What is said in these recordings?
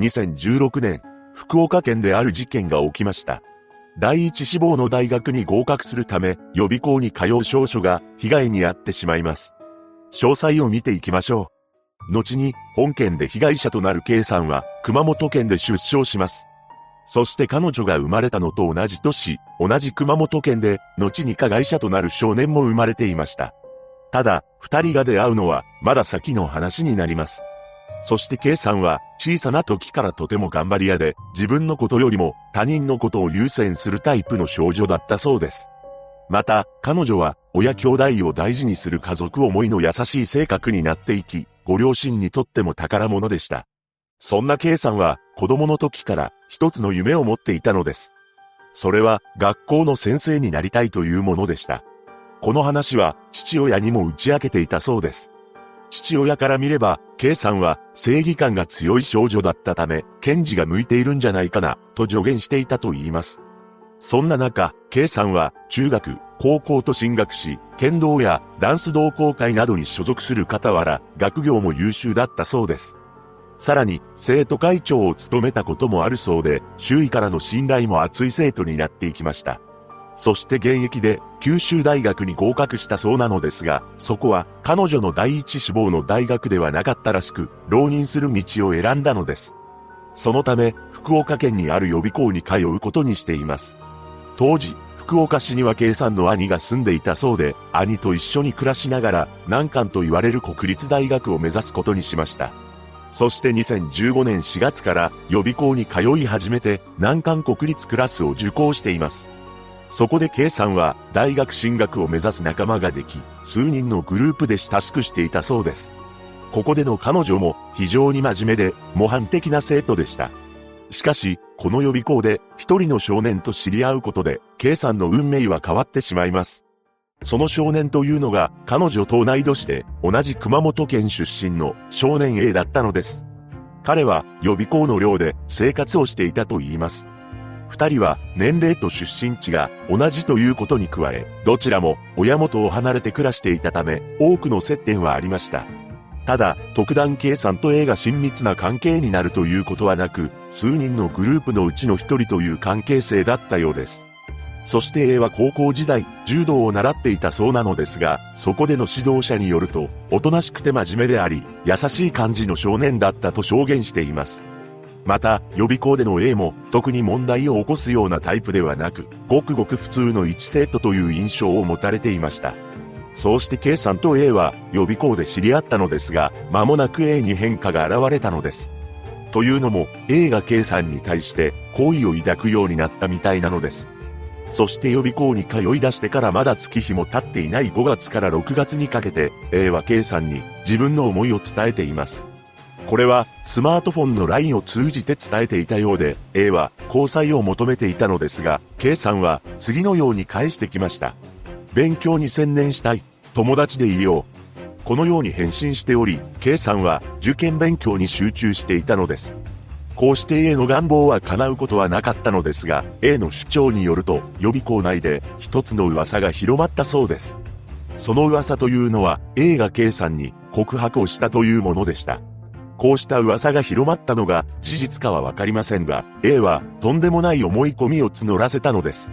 2016年、福岡県である事件が起きました。第一志望の大学に合格するため、予備校に通う少女が被害に遭ってしまいます。詳細を見ていきましょう。後に、本件で被害者となる K さんは、熊本県で出生します。そして彼女が生まれたのと同じ年、同じ熊本県で、後に加害者となる少年も生まれていました。ただ、二人が出会うのは、まだ先の話になります。そして K さんは、小さな時からとても頑張り屋で、自分のことよりも他人のことを優先するタイプの少女だったそうです。また、彼女は、親兄弟を大事にする家族思いの優しい性格になっていき、ご両親にとっても宝物でした。そんな K さんは、子供の時から一つの夢を持っていたのです。それは、学校の先生になりたいというものでした。この話は、父親にも打ち明けていたそうです。父親から見れば、K さんは正義感が強い少女だったため、検事が向いているんじゃないかな、と助言していたと言います。そんな中、K さんは中学、高校と進学し、剣道やダンス同好会などに所属する傍ら、学業も優秀だったそうです。さらに、生徒会長を務めたこともあるそうで、周囲からの信頼も厚い生徒になっていきました。そして現役で九州大学に合格したそうなのですが、そこは彼女の第一志望の大学ではなかったらしく、浪人する道を選んだのです。そのため、福岡県にある予備校に通うことにしています。当時、福岡市には計算の兄が住んでいたそうで、兄と一緒に暮らしながら、難関と言われる国立大学を目指すことにしました。そして2015年4月から予備校に通い始めて、難関国立クラスを受講しています。そこで K さんは大学進学を目指す仲間ができ、数人のグループで親しくしていたそうです。ここでの彼女も非常に真面目で模範的な生徒でした。しかし、この予備校で一人の少年と知り合うことで、K さんの運命は変わってしまいます。その少年というのが彼女と同い年で同じ熊本県出身の少年 A だったのです。彼は予備校の寮で生活をしていたと言います。二人は年齢と出身地が同じということに加え、どちらも親元を離れて暮らしていたため、多くの接点はありました。ただ、特段計算と A が親密な関係になるということはなく、数人のグループのうちの一人という関係性だったようです。そして A は高校時代、柔道を習っていたそうなのですが、そこでの指導者によると、おとなしくて真面目であり、優しい感じの少年だったと証言しています。また、予備校での A も特に問題を起こすようなタイプではなく、ごくごく普通の一生徒という印象を持たれていました。そうして K さんと A は予備校で知り合ったのですが、間もなく A に変化が現れたのです。というのも、A が K さんに対して好意を抱くようになったみたいなのです。そして予備校に通い出してからまだ月日も経っていない5月から6月にかけて、A は K さんに自分の思いを伝えています。これはスマートフォンの LINE を通じて伝えていたようで、A は交際を求めていたのですが、K さんは次のように返してきました。勉強に専念したい。友達でいよう。このように返信しており、K さんは受験勉強に集中していたのです。こうして A の願望は叶うことはなかったのですが、A の主張によると、予備校内で一つの噂が広まったそうです。その噂というのは、A が K さんに告白をしたというものでした。こうした噂が広まったのが事実かはわかりませんが、A はとんでもない思い込みを募らせたのです。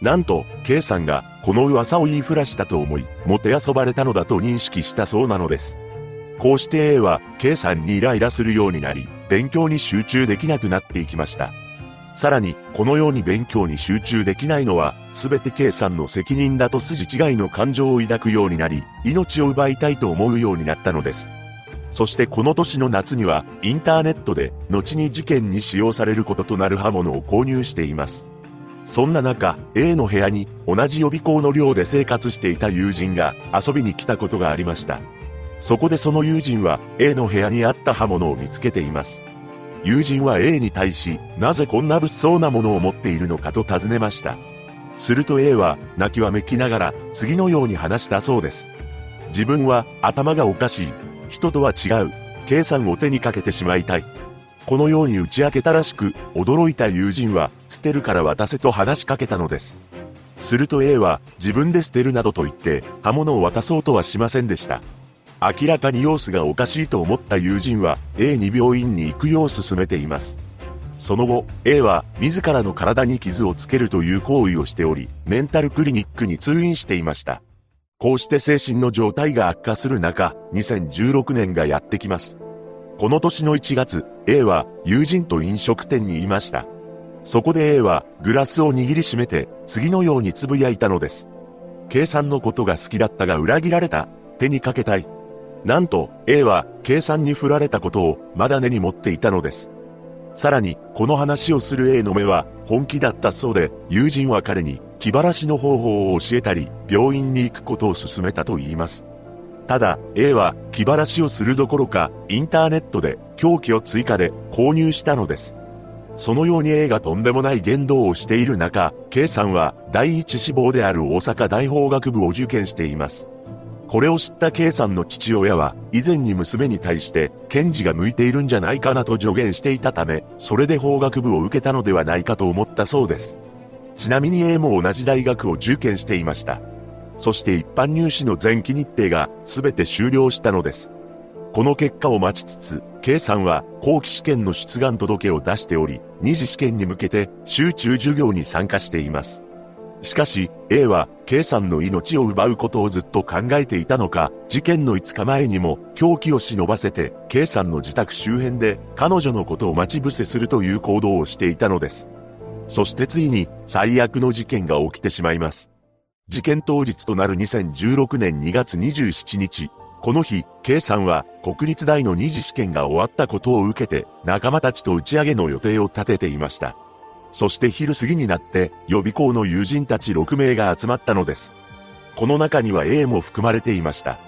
なんと、K さんがこの噂を言いふらしたと思い、もてあそばれたのだと認識したそうなのです。こうして A は K さんにイライラするようになり、勉強に集中できなくなっていきました。さらに、このように勉強に集中できないのは、すべて K さんの責任だと筋違いの感情を抱くようになり、命を奪いたいと思うようになったのです。そしてこの年の夏には、インターネットで、後に事件に使用されることとなる刃物を購入しています。そんな中、A の部屋に、同じ予備校の寮で生活していた友人が、遊びに来たことがありました。そこでその友人は、A の部屋にあった刃物を見つけています。友人は A に対し、なぜこんな物騒なものを持っているのかと尋ねました。すると A は、泣きわめきながら、次のように話したそうです。自分は、頭がおかしい。人とは違う、計算を手にかけてしまいたい。このように打ち明けたらしく、驚いた友人は、捨てるから渡せと話しかけたのです。すると A は、自分で捨てるなどと言って、刃物を渡そうとはしませんでした。明らかに様子がおかしいと思った友人は A に病院に行くよう勧めています。その後、A は自らの体に傷をつけるという行為をしており、メンタルクリニックに通院していました。こうして精神の状態が悪化する中、2016年がやってきます。この年の1月、A は友人と飲食店にいました。そこで A はグラスを握りしめて次のように呟いたのです。計算のことが好きだったが裏切られた。手にかけたい。なんと A は計算に振られたことをまだ根に持っていたのです。さらに、この話をする A の目は本気だったそうで、友人は彼に気晴らしの方法を教えたり、病院に行くことを勧めたと言います。ただ、A は気晴らしをするどころか、インターネットで凶器を追加で購入したのです。そのように A がとんでもない言動をしている中、K さんは第一志望である大阪大法学部を受験しています。これを知った K さんの父親は、以前に娘に対して、検事が向いているんじゃないかなと助言していたため、それで法学部を受けたのではないかと思ったそうです。ちなみに A も同じ大学を受験していました。そして一般入試の前期日程が全て終了したのです。この結果を待ちつつ、K さんは後期試験の出願届を出しており、二次試験に向けて集中授業に参加しています。しかし、A は、K さんの命を奪うことをずっと考えていたのか、事件の5日前にも、凶器を忍ばせて、K さんの自宅周辺で、彼女のことを待ち伏せするという行動をしていたのです。そしてついに、最悪の事件が起きてしまいます。事件当日となる2016年2月27日、この日、K さんは国立大の二次試験が終わったことを受けて、仲間たちと打ち上げの予定を立てていました。そして昼過ぎになって予備校の友人たち6名が集まったのです。この中には A も含まれていました。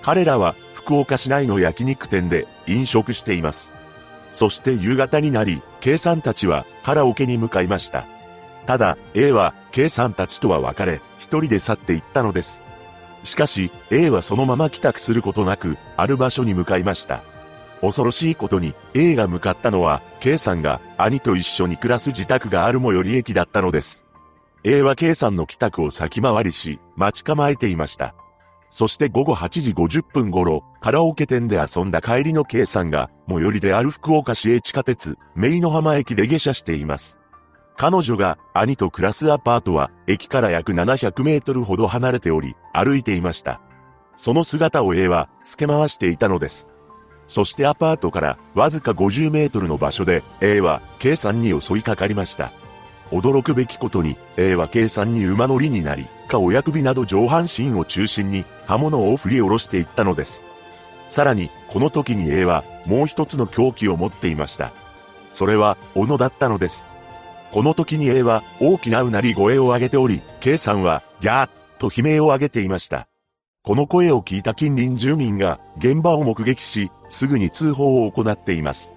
彼らは福岡市内の焼肉店で飲食しています。そして夕方になり、K さんたちはカラオケに向かいました。ただ、A は K さんたちとは別れ、一人で去っていったのです。しかし、A はそのまま帰宅することなく、ある場所に向かいました。恐ろしいことに A が向かったのは K さんが兄と一緒に暮らす自宅がある最寄り駅だったのです。A は K さんの帰宅を先回りし、待ち構えていました。そして午後8時50分頃、カラオケ店で遊んだ帰りの K さんが、最寄りである福岡市営地下鉄、メイの浜駅で下車しています。彼女が兄と暮らすアパートは駅から約700メートルほど離れており、歩いていました。その姿を A は付け回していたのです。そしてアパートからわずか50メートルの場所で A は K さんに襲いかかりました。驚くべきことに A は K さんに馬乗りになり、顔や首など上半身を中心に刃物を振り下ろしていったのです。さらに、この時に A はもう一つの凶器を持っていました。それは、斧だったのです。この時に A は大きなうなり声を上げており、K さんはギャーッと悲鳴を上げていました。この声を聞いた近隣住民が現場を目撃し、すぐに通報を行っています。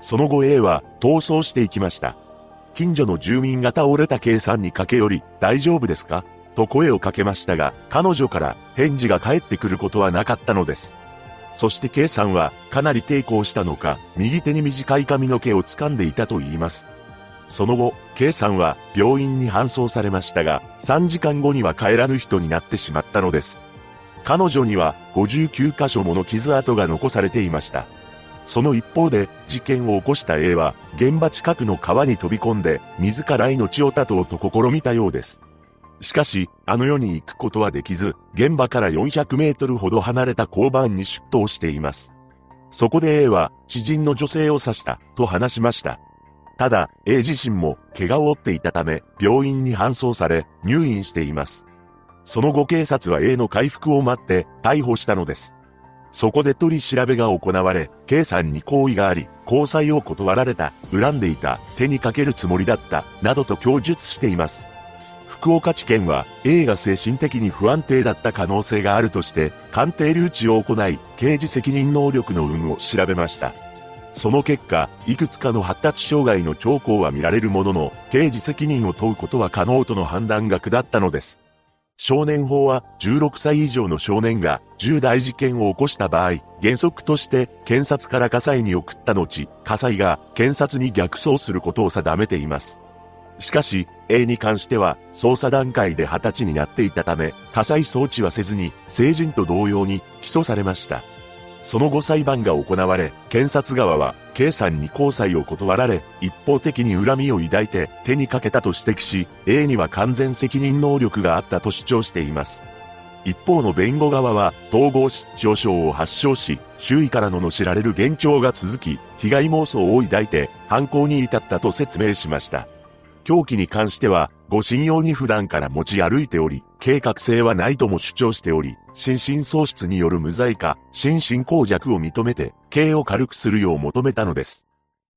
その後 A は逃走していきました。近所の住民が倒れた K さんに駆け寄り、大丈夫ですか？と声をかけましたが、彼女から返事が返ってくることはなかったのです。そして K さんはかなり抵抗したのか、右手に短い髪の毛を掴んでいたと言います。その後、K さんは病院に搬送されましたが、3時間後には帰らぬ人になってしまったのです。彼女には59箇所もの傷跡が残されていました。その一方で、事件を起こした A は、現場近くの川に飛び込んで、自ら命を絶とうと試みたようです。しかし、あの世に行くことはできず、現場から400メートルほど離れた交番に出頭しています。そこで A は、知人の女性を刺した、と話しました。ただ、A 自身も、怪我を負っていたため、病院に搬送され、入院しています。その後警察は A の回復を待って逮捕したのです。そこで取り調べが行われ、K さんに好意があり、交際を断られた、恨んでいた、手にかけるつもりだった、などと供述しています。福岡地検は A が精神的に不安定だった可能性があるとして、鑑定留置を行い、刑事責任能力の有無を調べました。その結果、いくつかの発達障害の兆候は見られるものの、刑事責任を問うことは可能との判断が下ったのです。少年法は16歳以上の少年が重大事件を起こした場合、原則として検察から火災に送った後、火災が検察に逆走することを定めています。しかし、A に関しては捜査段階で20歳になっていたため、火災装置はせずに成人と同様に起訴されました。その後裁判が行われ、検察側は、K さんに交際を断られ、一方的に恨みを抱いて手にかけたと指摘し、A には完全責任能力があったと主張しています。一方の弁護側は、統合失調症を発症し、周囲からのの知られる幻聴が続き、被害妄想を抱いて、犯行に至ったと説明しました。凶器に関しては、護身用に普段から持ち歩いており、計画性はないとも主張しており、心神喪失による無罪か、心神耗弱を認めて、刑を軽くするよう求めたのです。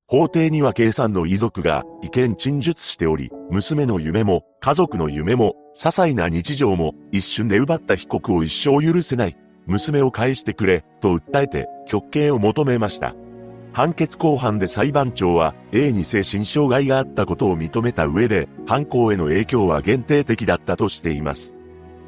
法廷には K さんの遺族が意見陳述しており、娘の夢も、家族の夢も、些細な日常も、一瞬で奪った被告を一生許せない。娘を返してくれ、と訴えて、極刑を求めました。判決公判で裁判長は A に精神障害があったことを認めた上で、犯行への影響は限定的だったとしています。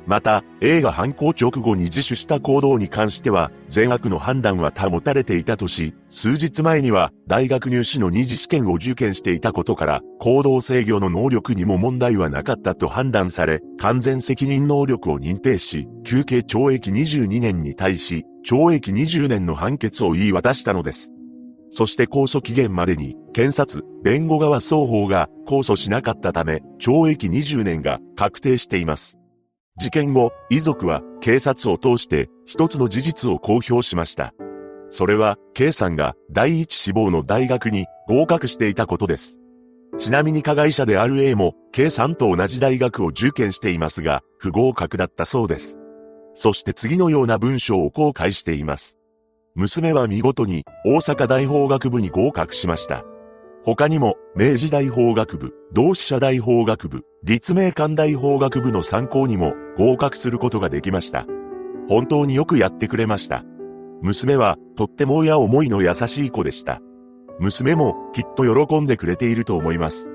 また、A が犯行直後に自首した行動に関しては、善悪の判断は保たれていたとし、数日前には大学入試の二次試験を受験していたことから、行動制御の能力にも問題はなかったと判断され、完全責任能力を認定し、休刑懲役22年に対し、懲役20年の判決を言い渡したのです。そして控訴期限までに、検察、弁護側双方が控訴しなかったため、懲役20年が確定しています。事件後、遺族は警察を通して一つの事実を公表しました。それは、K さんが第一志望の大学に合格していたことです。ちなみに加害者である A も K さんと同じ大学を受験していますが、不合格だったそうです。そして次のような文章を公開しています。娘は見事に大阪大法学部に合格しました。他にも、明治大法学部、同志社大法学部、立命館大法学部の参考にも合格することができました。本当によくやってくれました。娘はとっても親思いの優しい子でした。娘もきっと喜んでくれていると思います。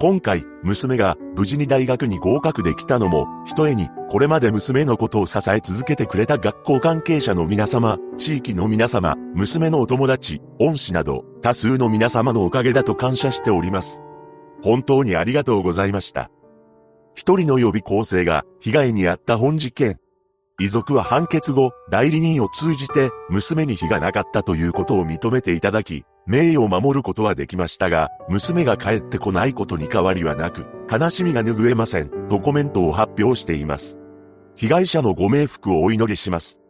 今回、娘が無事に大学に合格できたのも、ひとえに、これまで娘のことを支え続けてくれた学校関係者の皆様、地域の皆様、娘のお友達、恩師など、多数の皆様のおかげだと感謝しております。本当にありがとうございました。一人の予備校生が被害に遭った本事件。遺族は判決後、代理人を通じて、娘に非がなかったということを認めていただき、名誉を守ることはできましたが、娘が帰ってこないことに変わりはなく、悲しみが拭えません、とコメントを発表しています。被害者のご冥福をお祈りします。